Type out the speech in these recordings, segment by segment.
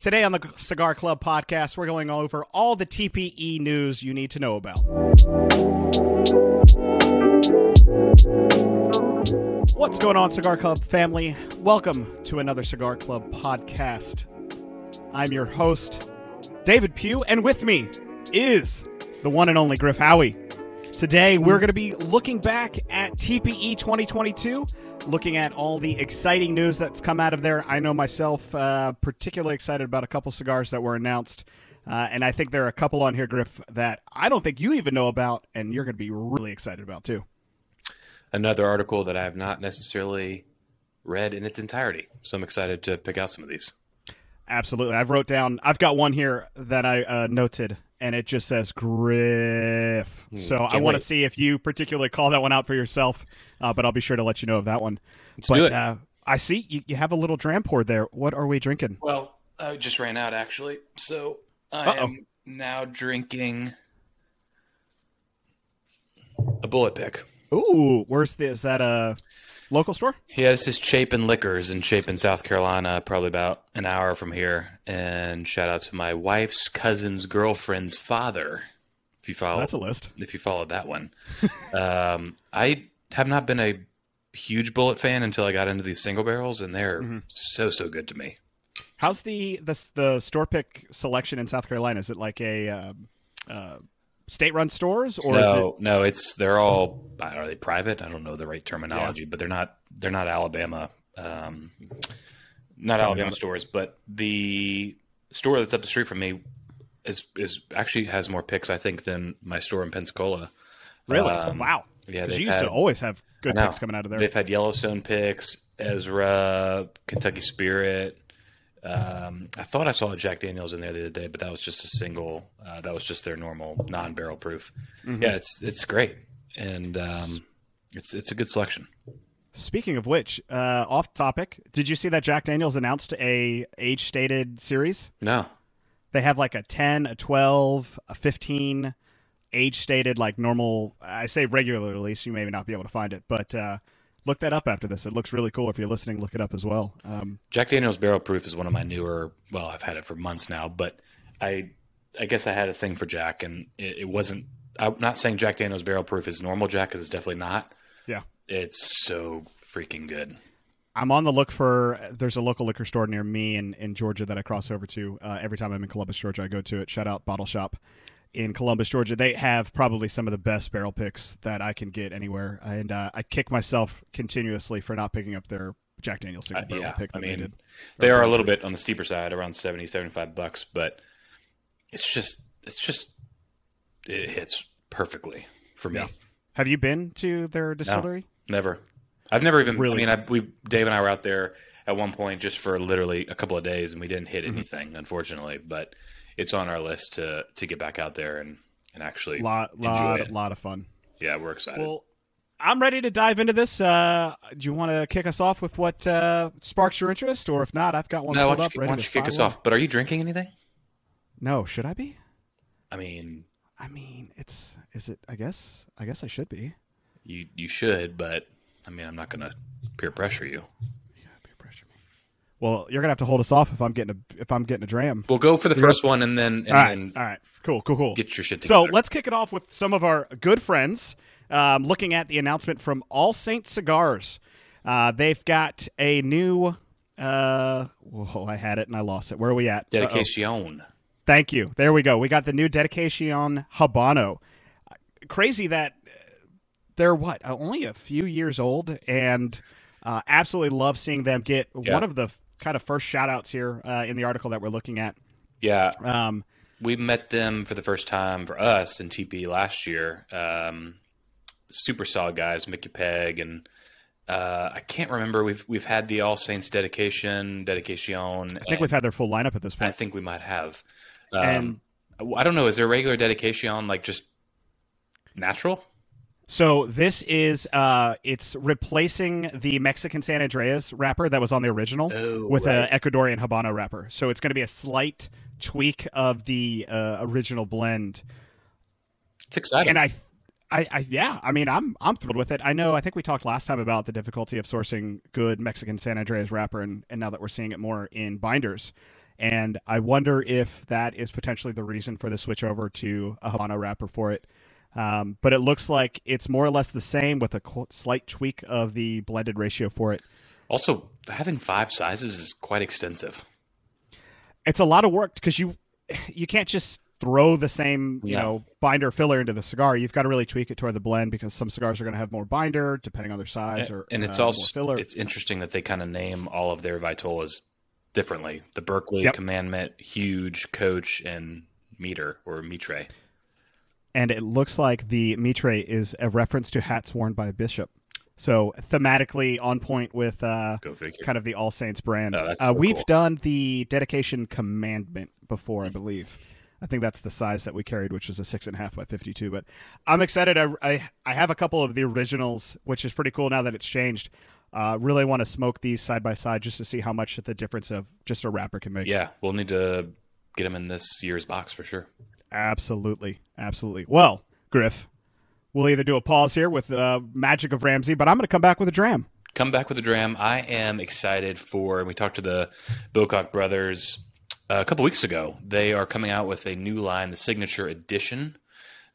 Today on the Cigar Club podcast, we're going over all the TPE news you need to know about. What's going on, Cigar Club family? Welcome to another Cigar Club podcast. I'm your host, David Pugh, and with me is the one and only Griff Howie. Today, we're going to be looking back at TPE 2022, looking at all the exciting news that's come out of there. I know myself, uh, particularly excited about a couple cigars that were announced. Uh, and I think there are a couple on here, Griff, that I don't think you even know about, and you're going to be really excited about too. Another article that I have not necessarily read in its entirety. So I'm excited to pick out some of these. Absolutely. I've wrote down, I've got one here that I uh, noted and it just says Griff. Hmm, so I want to see if you particularly call that one out for yourself, uh, but I'll be sure to let you know of that one. Let's but, do it. Uh, I see you, you, have a little dram poured there. What are we drinking? Well, I just ran out actually, so I Uh-oh. am now drinking a Bulleit pick. Ooh, where's the? Is that a local store? Yeah, this is Chapin Liquors in Chapin, South Carolina, probably about an hour from here. And shout out to my wife's cousin's girlfriend's father. If you follow, that's a list. If you follow that one, um, I have not been a huge Bulleit fan until I got into these single barrels, and they're mm-hmm. so so good to me. How's the the the store pick selection in South Carolina? Is it like a uh, uh, state-run stores, or no? It... No, it's they're all are they private? I don't know the right terminology, yeah. but they're not they're not Alabama, um, not Alabama stores. But the store that's up the street from me is is actually has more picks I think than my store in Pensacola. Really? Um, wow. Yeah, they used had, to always have good picks coming out of there. They've had Yellowstone picks, Ezra, Kentucky Spirit, um, I thought I saw a Jack Daniels in there the other day, but that was just a single. Uh, that was just their normal non-barrel proof. Mm-hmm. Yeah, it's it's great, and um, it's it's a good selection. Speaking of which, uh, off topic, did you see that Jack Daniels announced a age stated series? No. They have like a ten, a twelve, a fifteen, age stated like normal. I say regular release. You may not be able to find it, but. Uh, look that up after this. It looks really cool. If you're listening, look it up as well. Um, Jack Daniel's Barrel Proof is one of my newer. Well, I've had it for months now, but I I guess I had a thing for Jack, and it, it wasn't. I'm not saying Jack Daniel's Barrel Proof is normal Jack, because it's definitely not. Yeah, it's so freaking good. I'm on the look for. There's a local liquor store near me in, in Georgia that I cross over to uh, every time I'm in Columbus, Georgia. I go to it. Shout out Bottle Shop in Columbus, Georgia. They have probably some of the best barrel picks that I can get anywhere, and uh, I kick myself continuously for not picking up their Jack Daniel's single uh, barrel yeah, pick that I mean, they did. They are a little bit on the steeper side, around 70, 75 bucks, but it's just it's just it hits perfectly for me. Yeah. Have you been to their distillery? No, never. I've never even. Really? I mean, I, we Dave and I were out there at one point just for literally a couple of days, and we didn't hit mm-hmm. anything, mm-hmm. unfortunately. But it's on our list to to get back out there and and actually lot lot it. lot of fun. Yeah, we're excited. Well, I'm ready to dive into this. Uh, do you want to kick us off with what uh, sparks your interest, or if not, I've got one. No, why don't you, why don't you kick us off? But are you drinking anything? No, should I be? I mean, I mean, it's is it? I guess I guess I should be. You you should, but I mean, I'm not going to peer pressure you. Well, you're gonna have to hold us off if I'm getting a if I'm getting a dram. We'll go for the first one and then and all right, then all right, cool, cool, cool. Get your shit together. So let's kick it off with some of our good friends. Um, looking at the announcement from All Saints Cigars, uh, they've got a new. Uh, whoa, I had it and I lost it. Where are we at? Dedication. Uh-oh. Thank you. There we go. We got the new Dedication Habano. Crazy that they're what only a few years old and uh, absolutely love seeing them get yeah. one of the kind of first shout outs here uh, in the article that we're looking at. Yeah. Um, we met them for the first time for us in TP last year. Um, super solid guys, Mickey Peg, and uh, I can't remember. We've we've had the All Saints dedication, dedication. I think we've had their full lineup at this point. I think we might have. Um, and I don't know. Is there a regular dedication like just natural? So this is uh, it's replacing the Mexican San Andreas wrapper that was on the original oh, with right. an Ecuadorian Habano wrapper. So it's going to be a slight tweak of the uh, original blend. It's exciting, and I, I, I, yeah, I mean, I'm I'm thrilled with it. I know. I think we talked last time about the difficulty of sourcing good Mexican San Andreas wrapper, and, and now that we're seeing it more in binders, And I wonder if that is potentially the reason for the switch over to a Habano wrapper for it. Um, but it looks like it's more or less the same with a slight tweak of the blended ratio for it. Also, having five sizes is quite extensive. It's a lot of work because you you can't just throw the same you yeah. know binder filler into the cigar. You've got to really tweak it toward the blend because some cigars are going to have more binder depending on their size and, or and it's uh, also filler. It's interesting that they kind of name all of their Vitolas differently. The Berkeley, yep. Commandment, Huge, Coach, and Meter or Mitre. And it looks like the Mitre is a reference to hats worn by a bishop. So thematically on point with uh, kind of the All Saints brand. Oh, uh, we've cool. done the dedication commandment before, I believe. I think that's the size that we carried, which was a six and a half by fifty-two. But I'm excited. I, I, I have a couple of the originals, which is pretty cool now that it's changed. Uh, really want to smoke these side by side just to see how much the difference of just a wrapper can make. Yeah, we'll need to get them in this year's box for sure. Absolutely, absolutely. Well, Griff, we'll either do a pause here with the uh, magic of Ramsey, but I'm going to come back with a dram. Come back with a dram. I am excited for. and We talked to the Bocock brothers uh, a couple weeks ago. They are coming out with a new line, the Signature Edition,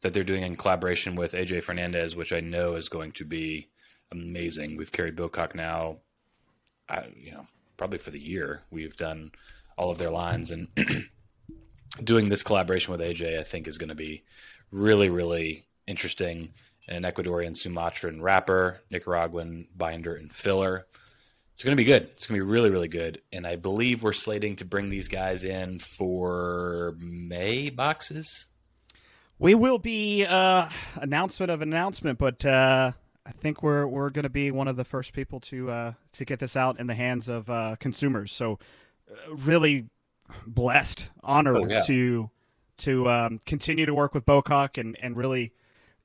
that they're doing in collaboration with AJ Fernandez, which I know is going to be amazing. We've carried Bocock now, I, you know, probably for the year. We've done all of their lines, and doing this collaboration with AJ, I think, is going to be really, really interesting. An Ecuadorian Sumatran wrapper, Nicaraguan binder and filler. It's going to be good. It's going to be really, really good. And I believe we're slating to bring these guys in for May boxes. We will be uh, announcement of announcement, but uh, I think we're we're going to be one of the first people to uh, to get this out in the hands of uh, consumers. So, uh, really blessed, honored oh, yeah. to to um, continue to work with Bocock and and really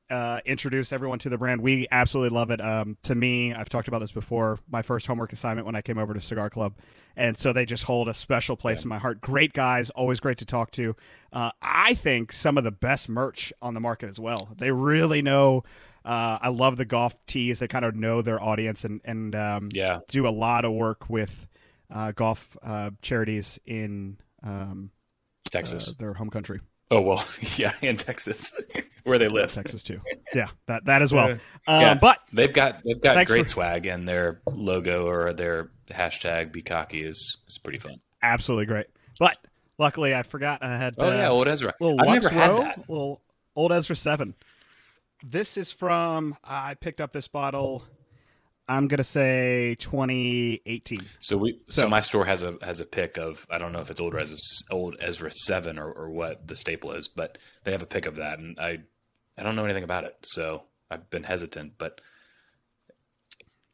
uh, introduce everyone to the brand. We absolutely love it. Um, to me, I've talked about this before. My first homework assignment when I came over to Cigar Club, and so they just hold a special place yeah. in my heart. Great guys, always great to talk to. Uh, I think some of the best merch on the market as well. They really know. Uh, I love the golf tees. They kind of know their audience and and um, yeah, do a lot of work with uh, golf uh, charities in um, Texas, uh, their home country. Oh well, yeah, in Texas, where they live. Texas too. Yeah, that that as well. Um, yeah, but they've got they've got great for, swag, and their logo or their hashtag Be Cocky is is pretty fun. Absolutely great. But luckily, I forgot I had. Oh uh, yeah, old Ezra. Little I've Lux never had that. Little old Ezra seven. This is from. I picked up this bottle I'm gonna say 2018. So we so, so, my store has a has a pick of I don't know if it's old Ezra old Ezra seven or, or what the staple is, but they have a pick of that, and I I don't know anything about it, so I've been hesitant. But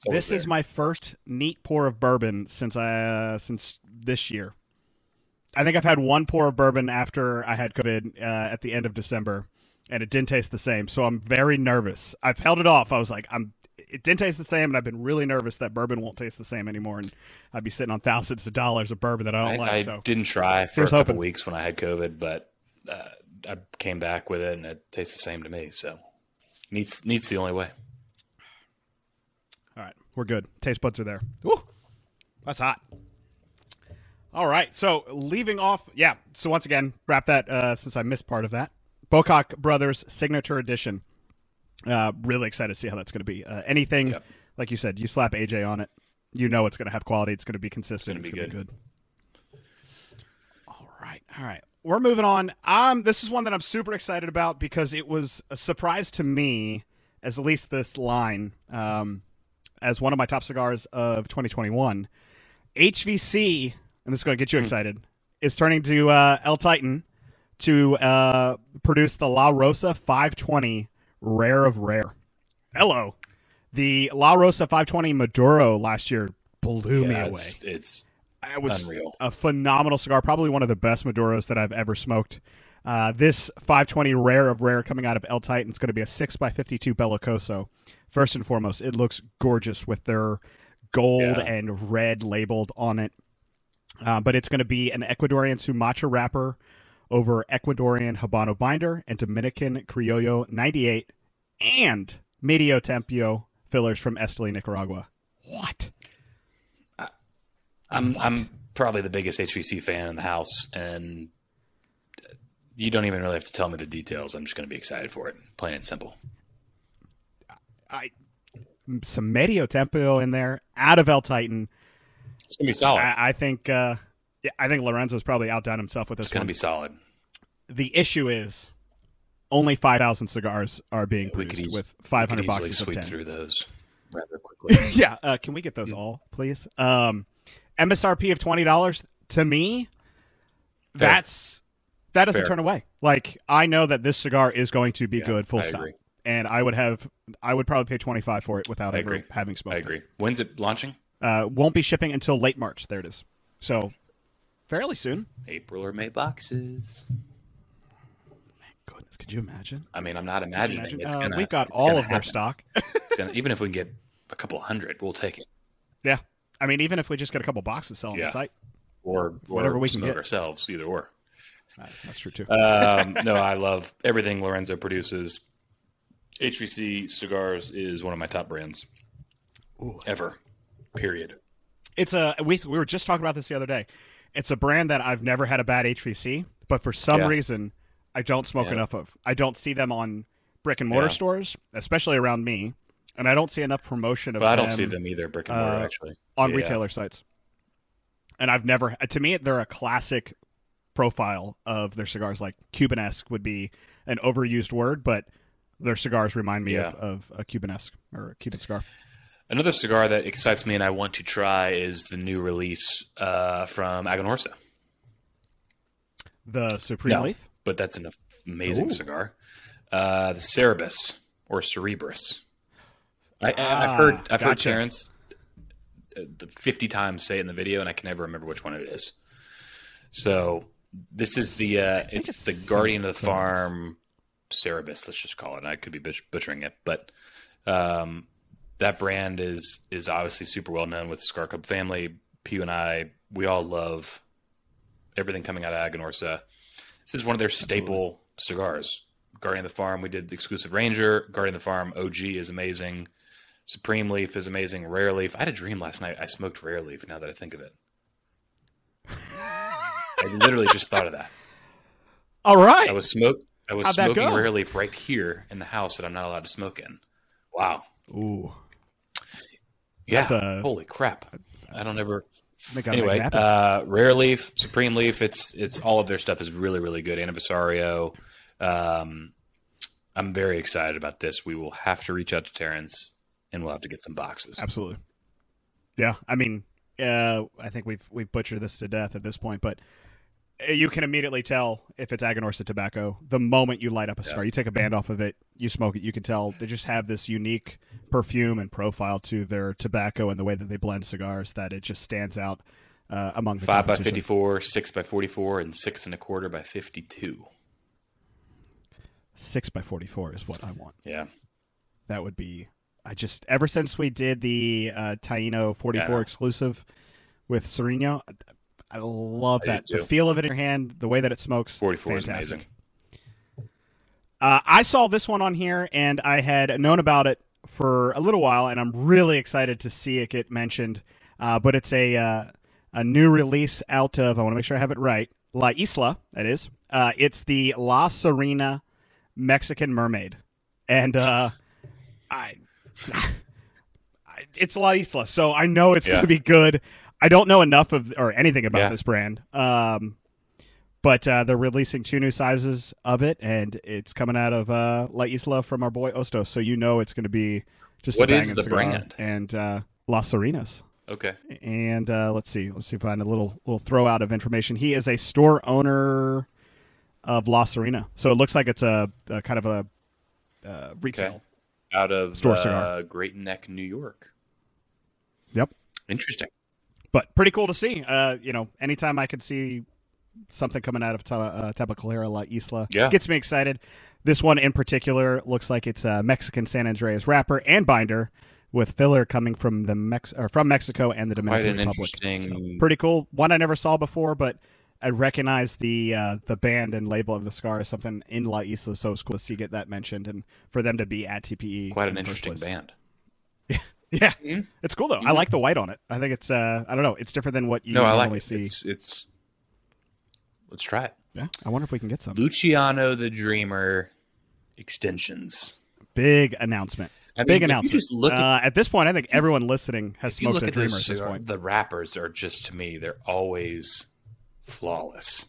this is my first neat pour of bourbon since I uh, since this year. I think I've had one pour of bourbon after I had COVID uh, at the end of December, and it didn't taste the same. So I'm very nervous. I've held it off. I was like, I'm it didn't taste the same, and I've been really nervous that bourbon won't taste the same anymore, and I'd be sitting on thousands of dollars of bourbon that I don't I, like. I so didn't try for a couple hoping. weeks when I had COVID, but uh, I came back with it, and it tastes the same to me. So neats neats the only way. All right, we're good. Taste buds are there. Woo, that's hot. All right, so leaving off, yeah. So once again, wrap that uh, since I missed part of that. Bocock Brothers Signature Edition. Uh, really excited to see how that's going to be. Uh, anything, yep. like you said, you slap AJ on it, you know it's going to have quality. It's going to be consistent. It's going to be, good. All right, all right. We're moving on. Um, this is one that I'm super excited about because it was a surprise to me, as at least this line, um, as one of my top cigars of 2021. HVC, and this is going to get you hmm. excited, is turning to uh, El Titan to uh, produce the La Rosa 520 rare of rare. Hello. The La Rosa 520 Maduro last year blew yeah, me away. It's, it's it was unreal. a phenomenal cigar, probably one of the best Maduros that I've ever smoked. Uh, this 520 rare of rare coming out of El Titan is going to be a 6x52 Bellicoso. First and foremost, it looks gorgeous with their gold yeah. and red labeled on it. Uh, but it's going to be an Ecuadorian Sumatra wrapper over Ecuadorian Habano binder and Dominican Criollo 98 and Medio Tiempo fillers from Esteli, Nicaragua. What? I, I'm what? I'm probably the biggest HVC fan in the house, and you don't even really have to tell me the details. I'm just going to be excited for it, plain and simple. I some Medio Tiempo in there out of El Titan. It's going to be solid. I, I think uh, yeah, I think Lorenzo's probably outdone himself with this. it's going to be solid. the issue is only 5,000 cigars are being could produced with We 500 could easily boxes of sweep 10. through those rather quickly. yeah, uh, can we get those all, please? Um, MSRP of twenty dollars to me, Fair. that's that doesn't Fair. turn away. Like I know that this cigar is going to be Yeah, good, full I stop, agree. and I would have, I would probably pay twenty five for it without I ever agree. having smoked. I it. agree. When's it launching? Uh, won't be shipping until late March. There it is. So fairly soon. April or May boxes. My goodness, could you imagine? I mean, I'm not imagining imagine? it's Uh, gonna. we've got all of their stock. Gonna- even if we can get a couple hundred, we'll take it. yeah, I mean, even if we just get a couple boxes selling Yeah. the site, Or, or Whatever we can get. ourselves, either or. that's true too. Um, no, I love everything Lorenzo produces. HVC cigars is one of my top brands ever. Period. it's a we we were just talking about this the other day. It's a brand that I've never had a bad HVC, but for some Yeah. reason I don't smoke Yeah. enough of. I don't see them on brick and mortar Yeah. stores, especially around me, and I don't see enough promotion of But I don't see them either, brick and mortar, uh, actually. on retailer sites. And I've never to me they're a classic profile of their cigars like Cubanesque would be an overused word, but their cigars remind me Yeah. of, of a Cubanesque or a Cuban cigar. Another cigar that excites me and I want to try is the new release uh, from Aganorsa. The Supreme No, Leaf. but that's an amazing Ooh. cigar. Uh, the Cerebus or Cerebrus. I, I, Ah, I've heard I've heard gotcha. Terrence uh, the fifty times say it in the video, and I can never remember which one it is. So this is the uh, it's, it's the Guardian of the Cerebus. Farm Cerebus. Let's just call it. I could be butch- butchering it, but um, that brand is is obviously super well known with the Cigar Club family. Pugh and I, we all love everything coming out of Aganorsa. This is one of their staple cigars. Guardian of the Farm, we did the exclusive Ranger. Guardian of the Farm OG is amazing. Supreme Leaf is amazing. Rare Leaf. I had a dream last night. I smoked Rare Leaf. Now that I think of it, I literally just thought of that. All right. I was smoke. I was How'd smoking? Rare Leaf right here in the house that I'm not allowed to smoke in. Wow. Ooh. Yeah. A- Holy crap. I don't ever. Anyway, make happen. uh, Rare Leaf, Supreme Leaf. It's it's all of their stuff is really really good. Anniversario. Um, I'm very excited about this. We will have to reach out to Terrence, and we'll have to get some boxes. Absolutely. Yeah, I mean, uh, I think we've we've butchered this to death at this point, but you can immediately tell if it's Aganorsa tobacco the moment you light up a cigar. You take a band off of it, you smoke it, you can tell they just have this unique perfume and profile to their tobacco and the way that they blend cigars that it just stands out uh, among the Five by fifty-four, six by forty-four, and six and a quarter by fifty-two. Six by forty-four is what I want. Yeah, That would be. I just ever since we did the uh, Taino 44 Yeah. exclusive with Sereno, I love I that. The feel of it in your hand, the way that it smokes. forty-four fantastic. is amazing. Uh, I saw this one on here, and I had known about it for a little while, and I'm really excited to see it get mentioned. Uh, but it's a uh, a new release out of. I want to make sure I have it right. La Isla, that is. Uh, it's the La Serena Mexican Mermaid, and uh, I, I- it's La Isla, so I know it's going to be good. I don't know enough of or anything about Yeah. this brand. Um, but uh, they're releasing two new sizes of it, and it's coming out of uh, La Isla from our boy Ostos. So you know it's going to be just What a is the brand? And uh, Las Serenas. Okay, And uh, let's see, let's see if I find a little little throw out of information. He is a store owner of La Serena, so it looks like it's a, a kind of a uh, retail. Okay. out of Store uh, cigar. Great Neck, New York. Yep. Interesting. But pretty cool to see. Uh, you know, anytime I can see something coming out of Ta- uh, Tabacalera La Isla, Yeah. gets me excited. This one in particular looks like it's a Mexican San Andreas wrapper and binder with filler coming from the Mex- or from Mexico and the Quite Dominican an Republic. interesting. Pretty cool. One I never saw before, but I recognize the uh, the band and label of the scar as something in La Isla, so it's cool to see get that mentioned and for them to be at TPE. Quite an interesting band. Yeah, Mhm. it's cool though. I like the white on it. I think it's uh, I don't know, it's different than what you no, I normally like it. see. It's it's. Let's try it. Yeah, I wonder if we can get some Luciano the Dreamer extensions. big announcement. I mean, Big if you announcement. just look at- uh, at this point, I think everyone listening has If you smoked look a at dreamer those at this point. the wrappers are just to me they're always flawless.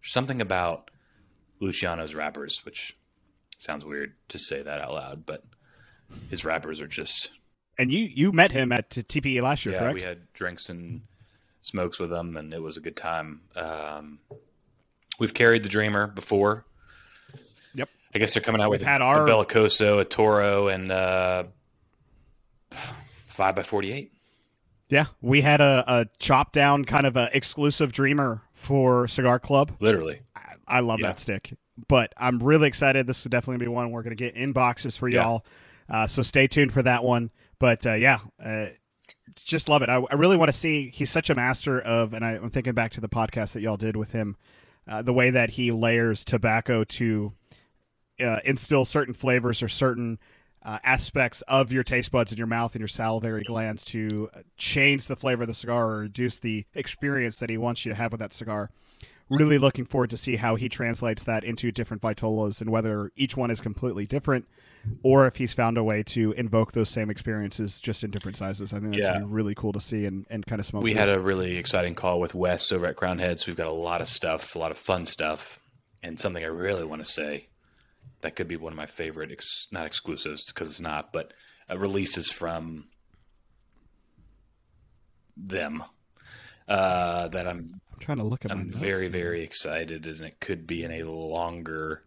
There's something about Luciano's wrappers, which sounds weird to say that out loud, but his wrappers are just And you you met him at TPE last year, yeah. correct? We had drinks and smokes with him, and it was a good time. Um, we've carried the Dreamer before. Yep. I guess they're coming out We've with had a, our- a Bellicoso, a Toro, and uh, five by forty-eight. Yeah, we had a, a chop down kind of a exclusive dreamer for Cigar Club. Literally, I, I love Yeah. that stick, but I'm really excited. This is definitely gonna be one we're gonna get in boxes for y'all. Uh, so stay tuned for that one. But uh, yeah, uh, just love it. I, I really want to see. He's such a master of, and I, I'm thinking back to the podcast that y'all did with him, uh, the way that he layers tobacco to uh, instill certain flavors or certain uh, aspects of your taste buds in your mouth and your salivary glands to change the flavor of the cigar or reduce the experience that he wants you to have with that cigar. Really looking forward to see how he translates that into different vitolas and whether each one is completely different or if he's found a way to invoke those same experiences just in different sizes. I think that's Yeah. be really cool to see and, and kind of smoke. we through. had a really exciting call with Wes over at Crown Heads. We've got a lot of stuff, a lot of fun stuff, and something I really want to say that could be one of my favorite, ex- not exclusives because it's not, but uh, releases from them uh, that I'm I'm trying to look at I'm very very excited, and it could be in a longer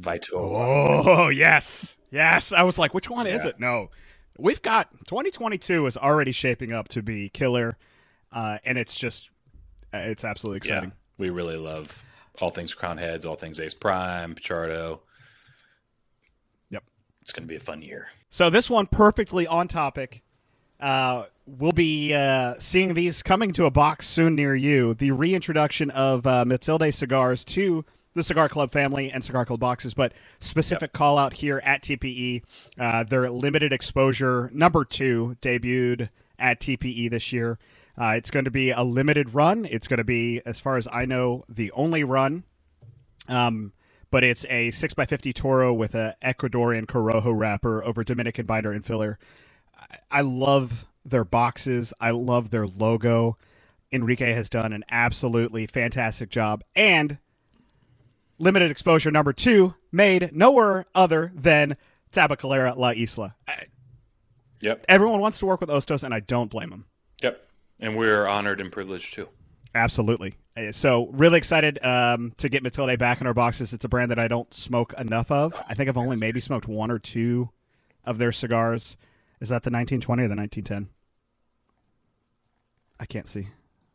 Vitola. Oh yes, yes. I was like, which one is it? No, we've got 2022 is already shaping up to be killer, uh, and it's just, uh, it's absolutely Yeah, exciting. we really love all things Crown Heads, all things Ace Prime, Pichardo. Yep. It's going to be a fun year. So this one perfectly on topic. Uh, we'll be uh, seeing these coming to a box soon near you. The reintroduction of uh, Matilde cigars to the Cigar Club family and Cigar Club boxes, but specific call out here at TPE. Uh, their limited exposure number two debuted at TPE this year. Uh, it's going to be a limited run. It's going to be, as far as I know, the only run um, but it's a 6x50 Toro with a Ecuadorian Corojo wrapper over Dominican binder and filler. I, I love their boxes. I love their logo. Enrique has done an absolutely fantastic job. And limited exposure number two, made nowhere other than Tabacalera La Isla. I- Yep. Everyone wants to work with Ostos, and I don't blame them. Yep. And we're honored and privileged too. Absolutely. Uh, So really excited um, to get Matilde back in our boxes. It's a brand that I don't smoke enough of. I think I've only maybe smoked one or two of their cigars. Is that the 1920 or the 1910? I can't see.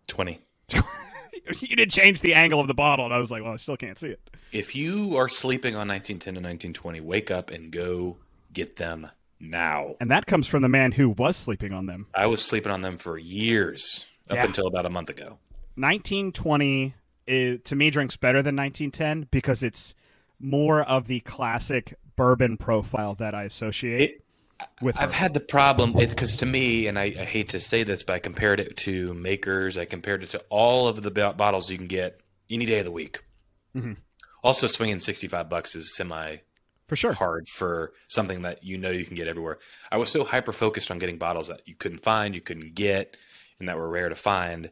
20. you did change the angle of the bottle, and I was like, well, I still can't see it. If you are sleeping on 1910 and 1920, wake up and go get them now. And that comes from the man who was sleeping on them. I was sleeping on them for years up Yeah. until about a month ago. 1920 is, to me drinks better than 1910 because it's more of the classic bourbon profile that I associate It- with. I've bourbon. had the problem. It's because to me, and I, I hate to say this, but I compared it to makers. I compared it to all of the bo- bottles you can get any day of the week. Mhm. Also, swinging sixty-five bucks is semi for sure. hard for something that you know you can get everywhere. I was so hyper focused on getting bottles that you couldn't find, you couldn't get, and that were rare to find.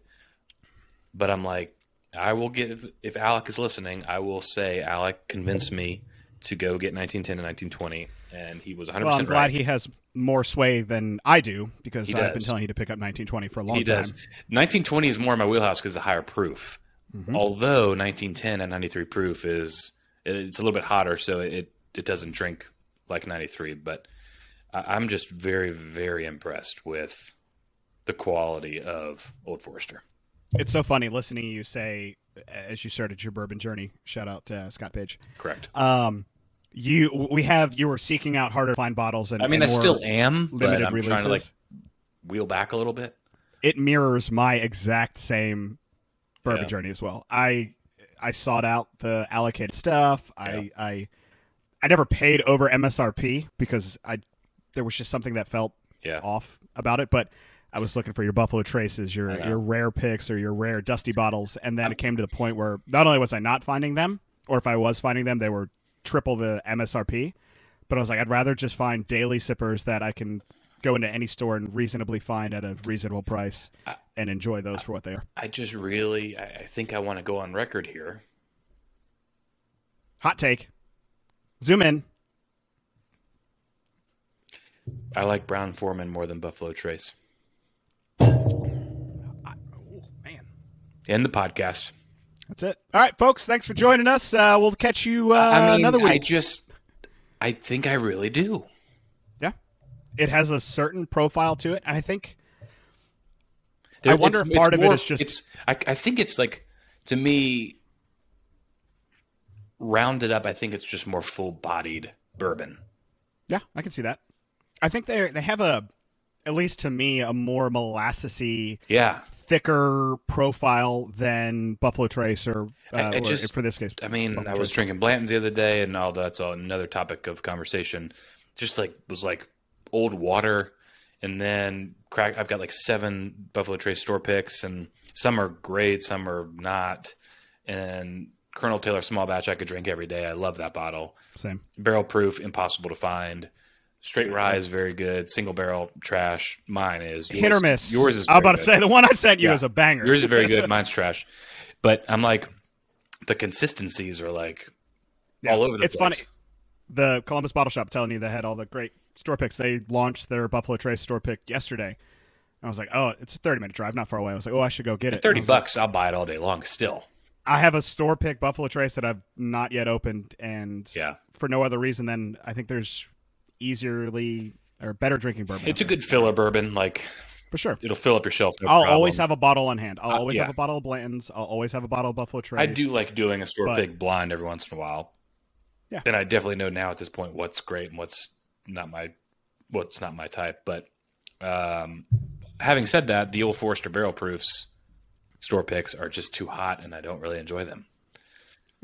But I'm like, I will give if Alec is listening, I will say Alec convinced me to go get 1910 and 1920, and he was 100 Well, I'm glad right. he has more sway than I do because I've been telling you to pick up 1920 for a long He time. does. 1920 is more in my wheelhouse because it's a higher proof. Mm-hmm. Although 1910 at 93 proof is it's a little bit hotter, so it it doesn't drink like 93. But I- I'm just very very impressed with the quality of Old Forester. It's so funny listening to you say as you started your bourbon journey. Shout out to Scott Page. Correct. Um, you we have you were seeking out harder to find bottles and I mean, and I still am, but limited I'm releases. trying to like wheel back a little bit. it mirrors my exact same bourbon Yeah. journey as well. I I sought out the allocated stuff. I I I never paid over MSRP because I there was just something that felt Yeah. off about it, but I was looking for your Buffalo Traces, your your rare picks or your rare dusty bottles, and then it came to the point where not only was I not finding them, or if I was finding them, they were triple the MSRP. But I was like, I'd rather just find daily sippers that I can go into any store and reasonably find at a reasonable price I- and enjoy those for what they are. I just really, I, think I want to go on record here. Hot take. Zoom in. I like Brown-Forman more than Buffalo Trace. Man. In the podcast. That's it. All right, folks. Thanks for joining us. Uh, we'll catch you uh, I mean, another I just, I think I really do. yeah, it has a certain profile to it. and I think There- I wonder if part it's of it is just- It's. I, I think it's like to me. Rounded up, I think it's just more full-bodied bourbon. yeah, I can see that. I think they they have a, at least to me, a more molassesy, Yeah, thicker profile than Buffalo Trace or, uh, I- I or just- for this case. I mean, Buffalo I was Trace. drinking Blanton's the other day, and all that's all another topic of conversation. Just like was like old water, and then crack. I've got like seven Buffalo Trace store picks, and some are great, some are not. And Colonel Taylor small batch, I could drink every day. I love that bottle. Same. Barrel proof, impossible to find. Straight rye is very good. Single barrel trash. Mine is Hit or miss. Yours is. I'm very about to say the one I sent you Yeah. is a banger. Yours is very good. Mine's trash. But I'm like, the consistencies are like Yeah, all over the place. it's place. funny. The Columbus Bottle Shop telling you they had all the great store picks. They launched their Buffalo Trace store pick yesterday. I was like, oh, it's a 30 minute drive, not far away. I was like, oh, I should go get it. Thirty And I was like, bucks, I'll buy it all day long. Still, I have a store pick Buffalo Trace that I've not yet opened, and yeah, for no other reason than I think there's easierly or better drinking bourbon. it's a good filler bourbon. Like for sure. it'll fill up your shelf. No I'll problem. always have a bottle on hand. I'll Uh, always yeah. have a bottle of Blanton's. I'll always have a bottle of Buffalo Trace. I do like doing a store but- pick blind every once in a while. Yeah. and I definitely know now at this point what's great and what's not my what's not my type. But um, having said that, the old Forester barrel proofs store picks are just too hot, and I don't really enjoy them.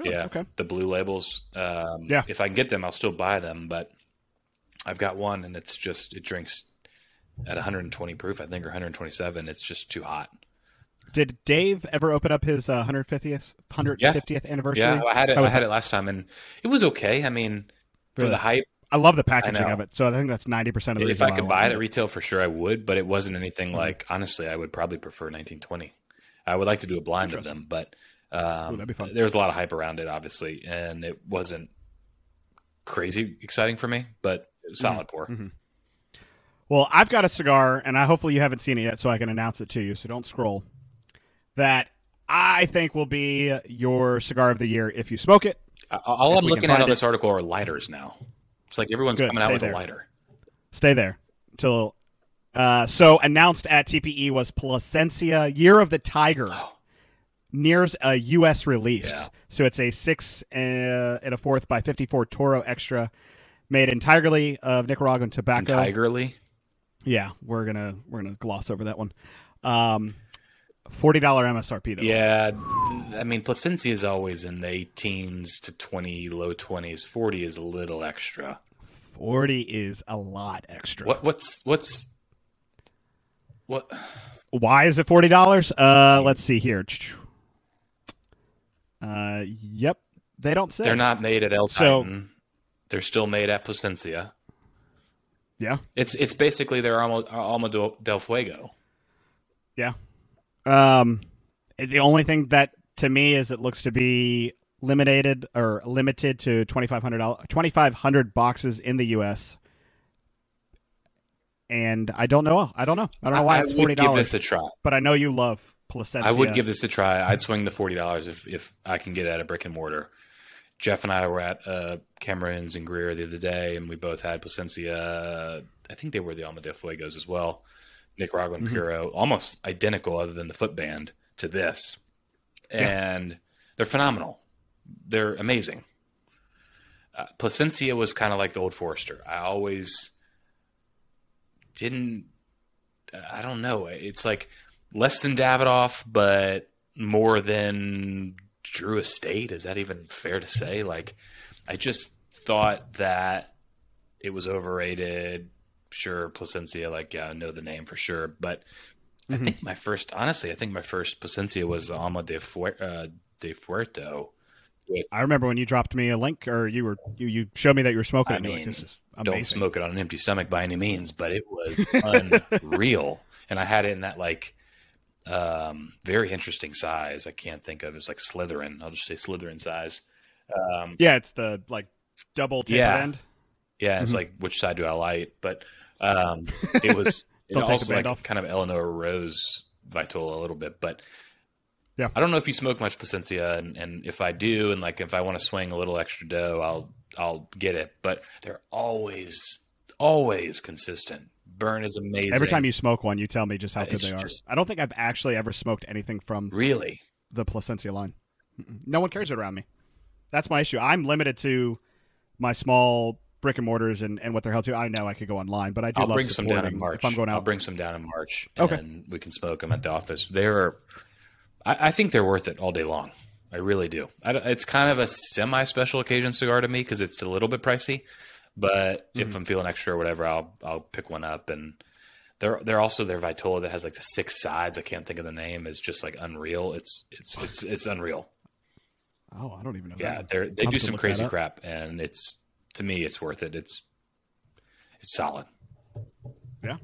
Yeah. Okay. The blue labels. Um, Yeah. If I can get them, I'll still buy them. But I've got one, and it's just it drinks at 120 proof, I think, or 127. It's just too hot. Did Dave ever open up his uh, 150th 150th anniversary? Yeah, I had it. I had it last time, and it was okay. I mean, for Really? the hype, I love the packaging of it. So I think that's 90% of the if I could want buy it at retail for sure, I would. But it wasn't anything Mm-hmm. like. Honestly, I would probably prefer 1920. I would like to do a blind of them, but um, that'd be fun. there was a lot of hype around it, obviously, and it wasn't crazy exciting for me, but it was Mm-hmm. solid pour. Well, I've got a cigar, and I hopefully you haven't seen it yet, so I can announce it to you. So don't scroll. That I think will be your cigar of the year if you smoke it. All If I'm looking at on this article are lighters now. It's like everyone's Good, coming out stay with there. a lighter. Stay there till. Uh, so announced at TPE was Plasencia Year of the Tiger. Nears a U.S. release. Yeah. So it's a six and a fourth by 54 Toro Extra, made entirely of Nicaraguan tobacco. Tigerly. Yeah, we're gonna we're gonna gloss over that one. Um, Forty dollar MSRP though. Yeah, I mean, Plasencia is always in the 18s to 20, low 20s. 40 is a little extra. forty is a lot extra. What? What's what's what? Why is it forty dollars? Uh, let's see here. Uh, yep, they don't say. They're not made at El So- Titan. They're still made at Plasencia. Yeah, It's it's basically their Alma, Alma del Fuego. yeah. Um, the only thing that to me is it looks to be limited or limited to twenty five hundred dollars, twenty five hundred boxes in the U.S. And I don't know. I don't know. I don't know why I it's forty give dollars. this a try. But I know you love Plasencia. I would give this a try. I'd swing the forty dollars if if I can get it at a brick and mortar. Jeff and I were at uh, Cameron's and Greer the other day, and we both had Plasencia. I think they were the Alma de Fuegos as well. Nicaraguan Mm-hmm. Puro, almost identical, other than the footband to this, and they're phenomenal. They're amazing. Uh, Plasencia was kind of like the old Forester. I always didn't. I don't know. It's like less than Davidoff, but more than Drew Estate. Is that even fair to say? Like, I just thought that it was overrated. Sure Plasencia, like yeah, I know the name for sure. But Mm-hmm. I think my first, honestly, I think my first Plasencia was the Alma de, Fuer- uh, de Fuerto. I remember when you dropped me a link, or you were you, you showed me that you were smoking. I it, mean, like, Don't smoke it on an empty stomach by any means, but it was unreal. And I had it in that like um, very interesting size. I can't think of it's like Slytherin. I'll just say Slytherin size. Um, Yeah, it's the like double tapered Yeah. end. Yeah, it's Mhm. like which side do I light? But um, it was it Don't take the also like off. kind of Eleanor Rose Vitola a little bit, but Yeah. I don't know if you smoke much Plasencia, and, and if I do, and like if I want to swing a little extra dough, I'll I'll get it. But they're always always consistent. Burn is amazing. Every time you smoke one, you tell me just how good they are. just- I don't think I've actually ever smoked anything from really the Plasencia line. No one carries it around me. That's my issue. I'm limited to my small brick and mortars and, and what they're held to. I know I could go online, but I do I'll bring some down in March. if I'm going I'll bring some down in March, Okay. and we can smoke them at the office. They're, I, I think they're worth it all day long. I really do. I, it's kind of a semi special occasion cigar to me because it's a little bit pricey, but if Mm-hmm. I'm feeling extra or whatever, I'll I'll pick one up. And they're they're also their Vitola that has like the six sides. I can't think of the name. Is just like unreal. It's it's it's it's unreal. oh, I don't even know. Yeah, they I'll do some crazy crap, and it's to me it's worth it. It's it's solid. Yeah.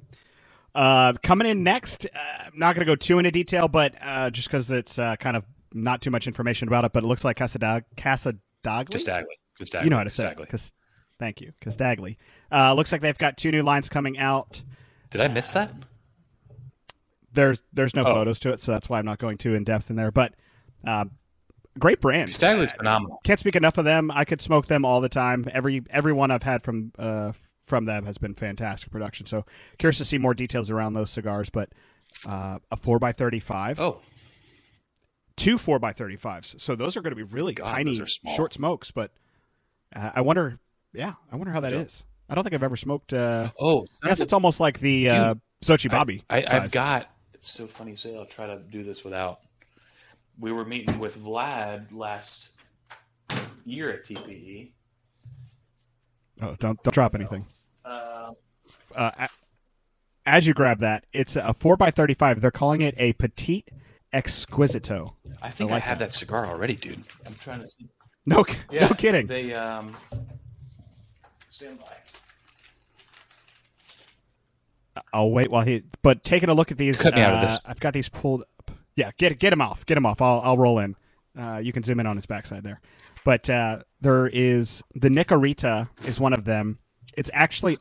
Uh, coming in next, uh, I'm not going to go too into detail, but uh, just because it's uh, kind of not too much information about it, but it looks like Casadag- Casadagli. Dagley. Just you know how to say it. Dagley. 'cause- thank you, Casadagli. Uh, looks like they've got two new lines coming out. Did I miss that? There's there's no Oh. photos to it, so that's why I'm not going too in depth in there. But uh, great brand. Stagley's phenomenal. Can't speak enough of them. I could smoke them all the time. Every every one I've had from uh, from them has been fantastic production. So curious to see more details around those cigars. But uh, a four x thirty five, Oh, two four x thirty fives. So those are going to be really God, tiny, those are small. short smokes. But uh, I wonder, yeah, I wonder how that Yeah. is. I don't think I've ever smoked. Uh, oh, I guess it's almost like the uh, Sochi Bobby. I, size. I've got. It's so funny you say. I'll try to do this without. We were meeting with Vlad last year at TPE. Oh, don't don't drop anything. Uh, uh, as you grab that, it's a four x thirty five. They're calling it a petite exquisito. I think I, like have that. cigar already, dude. I'm trying to see. No, Yeah, no kidding. They um. Stand by. I'll wait while he. But taking a look at these, Cut me out of uh, this. I've got these pulled up. Yeah, get get him off. Get him off. I'll I'll roll in. Uh, you can zoom in on his backside there. But uh, there is the Nicarita is one of them. It's actually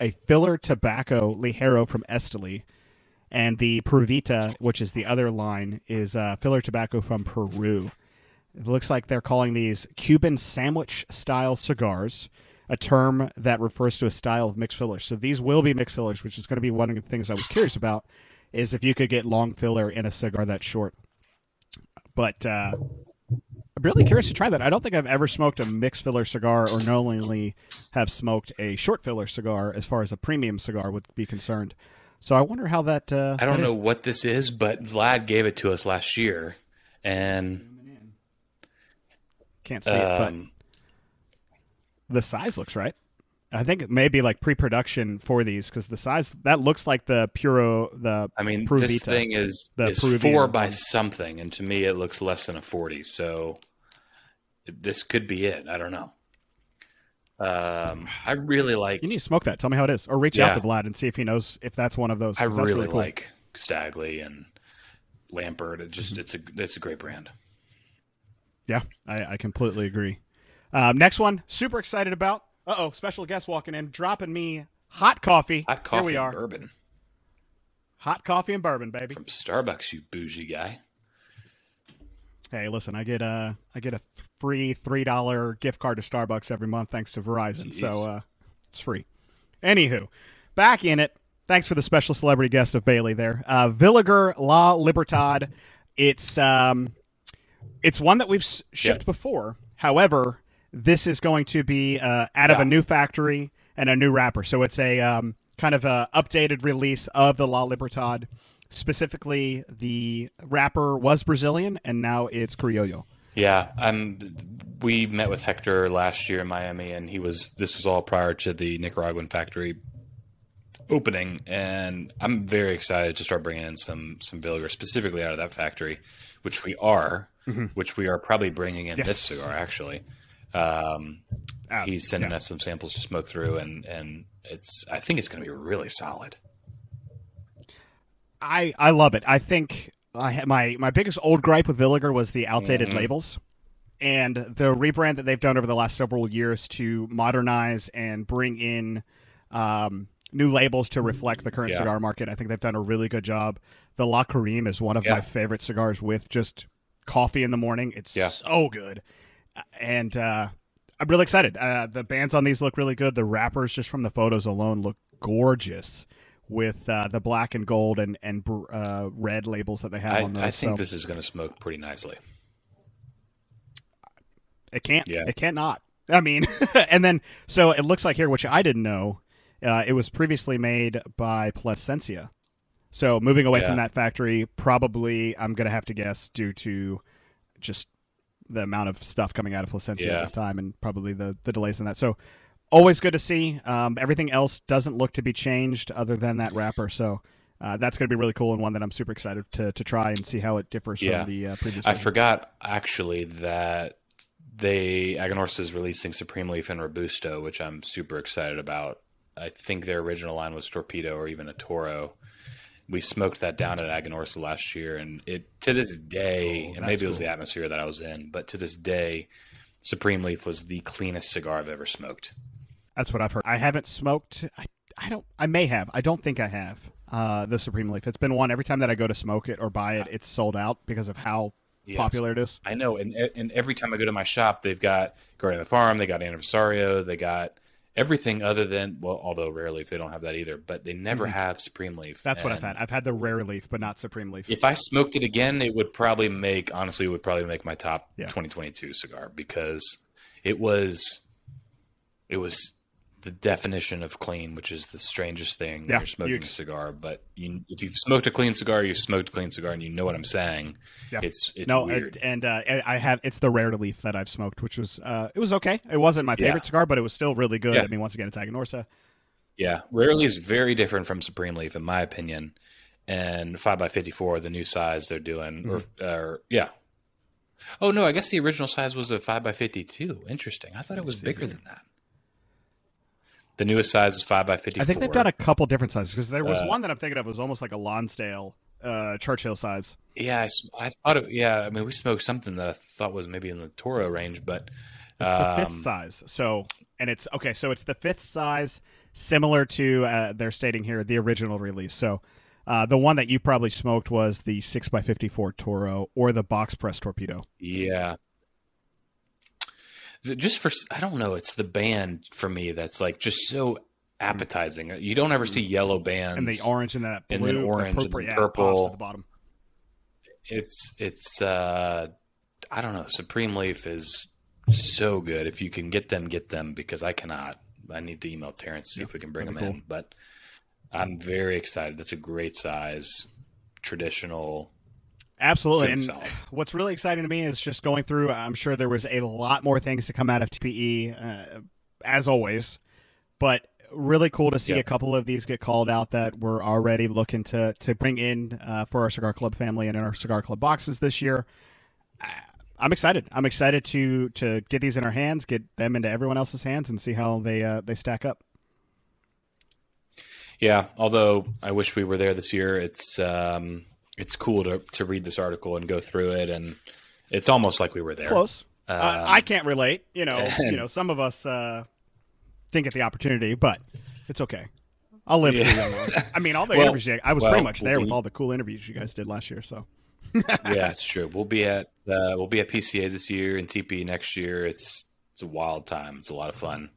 a filler tobacco Ligero from Esteli, and the Provita, which is the other line, is uh, filler tobacco from Peru. It looks like they're calling these Cuban sandwich style cigars, a term that refers to a style of mixed fillers. So these will be mixed fillers, which is going to be one of the things I was curious about, is if you could get long filler in a cigar that short. But uh, I'm really curious to try that. I don't think I've ever smoked a mixed filler cigar, or knowingly have smoked a short filler cigar, as far as a premium cigar would be concerned. So I wonder how that. Uh, I don't that know is. what this is, but Vlad gave it to us last year, and Can't see it, but um, the size looks right. I think maybe like pre-production for these because the size that looks like the Puro the I mean, Provita, this thing is the is Peruvian four by one. something, and to me, it looks less than a forty. So this could be it. I don't know. Um, I really like. You need to smoke that. Tell me how it is, or reach out to Vlad and see if he knows if that's one of those. I that's really cool. like Stagley and Lampert. It just it's a it's a great brand. Yeah, I, I completely agree. Um, next one, super excited about. Uh oh, special guest walking in, dropping me hot coffee. Hot coffee Here we are, and bourbon hot coffee and bourbon, baby. from Starbucks. You bougie guy. Hey, listen, I get a I get a free three dollar gift card to Starbucks every month thanks to Verizon, Jeez. so uh, it's free. Anywho, back in it. Thanks for the special celebrity guest of Bailey there, uh, Villiger La Libertad. It's um, it's one that we've shipped Yep. before. However, this is going to be uh, out of Yeah. a new factory and a new wrapper, so it's a um, kind of a updated release of the La Libertad. Specifically, the wrapper was Brazilian, and now it's Criollo. Yeah, I'm. We met with Hector last year in Miami, and he was. This was all prior to the Nicaraguan factory opening, and I'm very excited to start bringing in some some Villiger specifically out of that factory, which we are, mm-hmm. which we are probably bringing in yes. this cigar actually. Um, uh, he's sending yeah. us some samples to smoke through, and and it's I think it's going to be really solid. I I love it. I think I my my biggest old gripe with Villiger was the outdated mm-hmm. labels. And the rebrand that they've done over the last several years to modernize and bring in um, new labels to reflect the current yeah. cigar market, I think they've done a really good job. The La Kareem is one of yeah. my favorite cigars with just coffee in the morning. It's yeah. so good. And uh, I'm really excited. Uh, the bands on these look really good. The wrappers, just from the photos alone, look gorgeous with uh, the black and gold and and uh, red labels that they have I, on those. I think so, this is going to smoke pretty nicely. It can't. Yeah. It can't not. I mean, and then so it looks like here, which I didn't know, uh, it was previously made by Plasencia. So moving away yeah. from that factory, probably I'm going to have to guess due to just the amount of stuff coming out of Plasencia yeah. at this time, and probably the the delays in that. So always good to see. Um, everything else doesn't look to be changed other than that wrapper. So uh, that's going to be really cool and one that I'm super excited to, to try and see how it differs yeah. from the uh, previous. I one. forgot actually that they Aganorsa is releasing Supreme Leaf and Robusto, which I'm super excited about. I think their original line was Torpedo or even a Toro. We smoked that down at Aganorsa last year, and it to this day, oh, and maybe it was the atmosphere that I was in, but to this day, Supreme Leaf was the cleanest cigar I've ever smoked. That's what I've heard. I haven't smoked. I, I don't. I may have. I don't think I have. Uh, the Supreme Leaf. It's been one every time that I go to smoke it or buy it, it's sold out because of how yes. popular it is. I know, and and every time I go to my shop, they've got Guardian of the Farm, they got Anniversario, they got everything other than well, although Rare Leaf they don't have that either, but they never mm-hmm. have Supreme Leaf. That's and what I've had. I've had the Rare Leaf, but not Supreme Leaf. If I smoked it again, it would probably make honestly, it would probably make my top yeah. 2022 cigar because it was it was the definition of clean, which is the strangest thing yeah, you're smoking a cigar. But you, if you've smoked a clean cigar, you've smoked a clean cigar, and you know what I'm saying. Yeah. It's, it's no, weird. and, and uh, I have it's the rare leaf that I've smoked, which was uh, it was okay. It wasn't my favorite yeah. cigar, but it was still really good. Yeah. I mean, once again, it's Aganorsa. Yeah, rare leaf is very different from supreme leaf, in my opinion. And five by fifty four, the new size they're doing, mm-hmm. or, or yeah. Oh no, I guess the original size was a five by fifty two. Interesting. I thought it was bigger than that. The newest size is five by fifty. I think they've done a couple different sizes because there was uh, one that I'm thinking of was almost like a Lonsdale uh, Churchill size. Yeah, I, I, thought it. Yeah, I mean, we smoked something that I thought was maybe in the Toro range, but it's um, the fifth um, size. So, and it's okay. So it's the fifth size, similar to uh, they're stating here the original release. So. Uh, the one that you probably smoked was the 6x54 Toro or the box press torpedo. Yeah, just for I don't know, it's the band for me that's like just so appetizing. You don't ever see yellow bands and the orange and that blue, and then orange the purple, and purple at the bottom. It's it's uh I don't know. Supreme Leaf is so good. If you can get them, get them because I cannot. I need to email Terrence see if we can bring them cool. in. But I'm very excited. That's a great size, traditional Absolutely. And what's really exciting to me is just going through, I'm sure there was a lot more things to come out of TPE, uh, as always, but really cool to see yep. a couple of these get called out that we're already looking to, to bring in uh, for our Cigar Club family and in our Cigar Club boxes this year. I'm excited. I'm excited to to get these in our hands, get them into everyone else's hands, and see how they uh, they stack up. Yeah, although I wish we were there this year. It's um, it's cool to to read this article and go through it, and it's almost like we were there. Close. Um, uh, I can't relate. You know, and, you know, some of us uh, didn't get the opportunity, but it's okay. I'll live yeah. I mean, all the well, interviews. I was well, pretty much there we'll be, with all the cool interviews you guys did last year. So. yeah, it's true. We'll be at uh, we'll be at PCA this year and TP next year. It's it's a wild time. It's a lot of fun,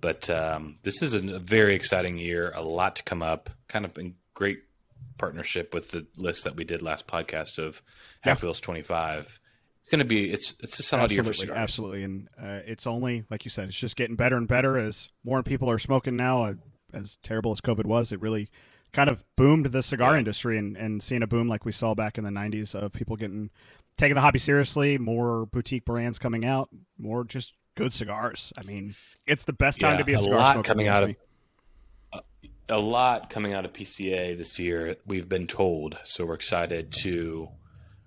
but um, this is a very exciting year. A lot to come up. Kind of in great partnership with the list that we did last podcast of halfwheel's 25. It's going to be it's it's a solid absolutely, year for cigars. Absolutely, and uh, it's only like you said, it's just getting better and better as more people are smoking now. Uh, as terrible as COVID was, it really kind of boomed the cigar yeah. industry and, and seeing a boom like we saw back in the 90s of people getting taking the hobby seriously, more boutique brands coming out, more just good cigars. I mean, it's the best time yeah, to be a, a cigar lot smoker. coming out of a lot coming out of PCA this year. We've been told, so we're excited to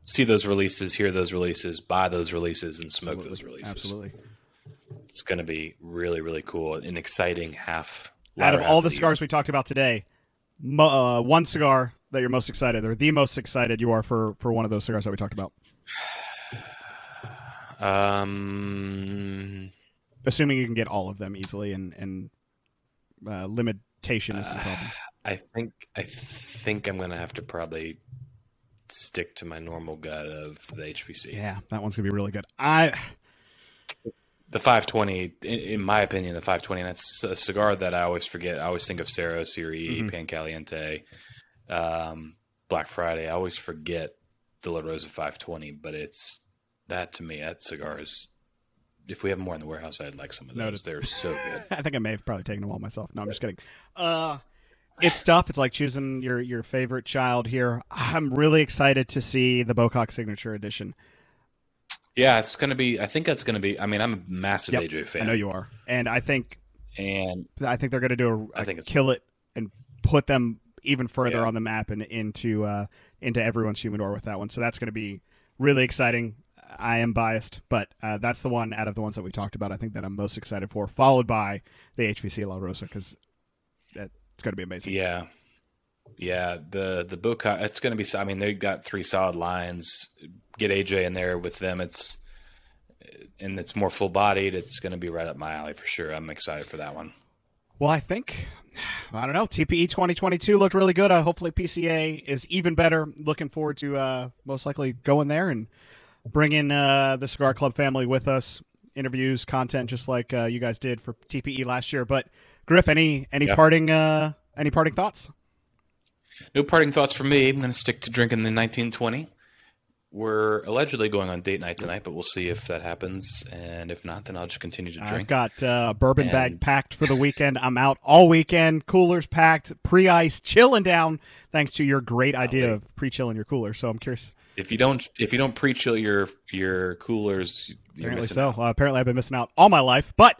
see those releases, hear those releases, buy those releases, and smoke Absolutely. those releases. Absolutely. It's going to be really, really cool. An exciting half. Out of half all the year. cigars we talked about today, mo- uh, one cigar that you're most excited, or the most excited you are for for one of those cigars that we talked about. Um, Assuming you can get all of them easily, and and uh, is the problem. I think I think I'm going to have to probably stick to my normal gut of the HVC. Yeah, that one's gonna be really good. I The 520, in, in my opinion, the 520, and that's a cigar that I always forget. I always think of Cerro, Siri, Mhm. Pan Caliente, um, Black Friday. I always forget the La Rosa 520, but it's that to me, that cigar is. If we have more in the warehouse, I'd like some of those. Noted. They're so good. I think I may have probably taken them all myself. No, I'm just kidding. Uh, it's tough. It's like choosing your your favorite child here. I'm really excited to see the Bocock Signature Edition. Yeah, it's going to be. I think that's going to be. I mean, I'm a massive Yep, AJ fan. I know you are, and I think and I think they're going to do a, I a think it's- kill it and put them even further Yeah. on the map and into uh, into everyone's humidor with that one. So that's going to be really exciting. I am biased, but uh, that's the one out of the ones that we talked about. I think that I'm most excited for, followed by the HVC La Rosa because it's going to be amazing. Yeah, yeah. The the book. It's going to be. I mean, they got three solid lines. Get AJ in there with them. It's and it's more full bodied. It's going to be right up my alley for sure. I'm excited for that one. Well, I think I don't know. TPE 2022 looked really good. Uh, hopefully, PCA is even better. Looking forward to uh, most likely going there and bringing uh, the Cigar Club family with us. Interviews, content, just like uh, you guys did for TPE last year. But Griff, any any Yeah. parting uh, any parting thoughts? No parting thoughts for me. I'm going to stick to drinking the 1920. We're allegedly going on date night tonight, but we'll see if that happens. And if not, then I'll just continue to I've drink. got uh, a bourbon bag packed for the weekend. I'm out all weekend. Coolers packed, pre-ice, chilling down. Thanks to your great idea of pre-chilling your cooler. So I'm curious. If you don't, if you don't pre-chill your your coolers, you're Apparently missing so. out. Uh, apparently, I've been missing out all my life. But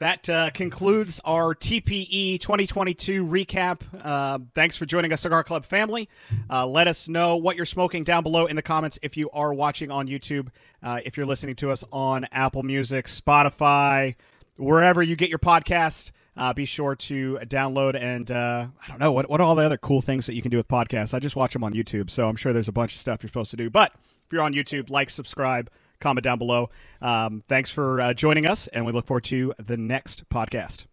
that uh, concludes our TPE 2022 recap. Uh, thanks for joining us, Cigar Club family. Uh, let us know what you're smoking down below in the comments if you are watching on YouTube. Uh, if you're listening to us on Apple Music, Spotify, wherever you get your podcast. Uh, be sure to download and uh, I don't know what what are all the other cool things that you can do with podcasts. I just watch them on YouTube, so I'm sure there's a bunch of stuff you're supposed to do. But if you're on YouTube, like, subscribe, comment down below. Um, thanks for uh, joining us, and we look forward to the next podcast.